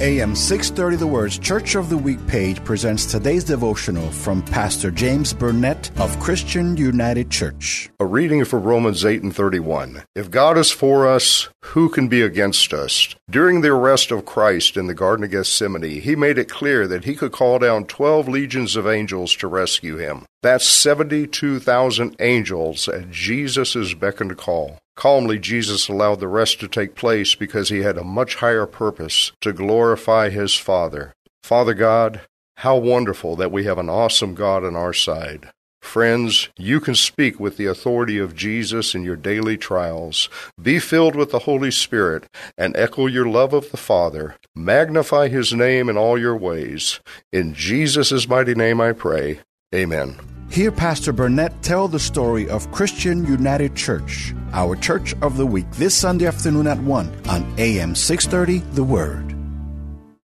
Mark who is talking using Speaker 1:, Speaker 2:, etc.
Speaker 1: AM 630 The Word's Church of the Week page presents today's devotional from Pastor James Burnett of Christian United Church.
Speaker 2: A reading from Romans 8 and 31. If God is for us, who can be against us? During the arrest of Christ in the Garden of Gethsemane, he made it clear that he could call down 12 legions of angels to rescue him. That's 72,000 angels at Jesus' beck and call. Calmly, Jesus allowed the rest to take place because he had a much higher purpose to glorify his Father. Father God, how wonderful that we have an awesome God on our side. Friends, you can speak with the authority of Jesus in your daily trials. Be filled with the Holy Spirit and echo your love of the Father. Magnify his name in all your ways. In Jesus' mighty name I pray. Amen.
Speaker 1: Hear Pastor Burnett tell the story of Christian United Church, our church of the week, this Sunday afternoon at 1 on AM 630 The Word.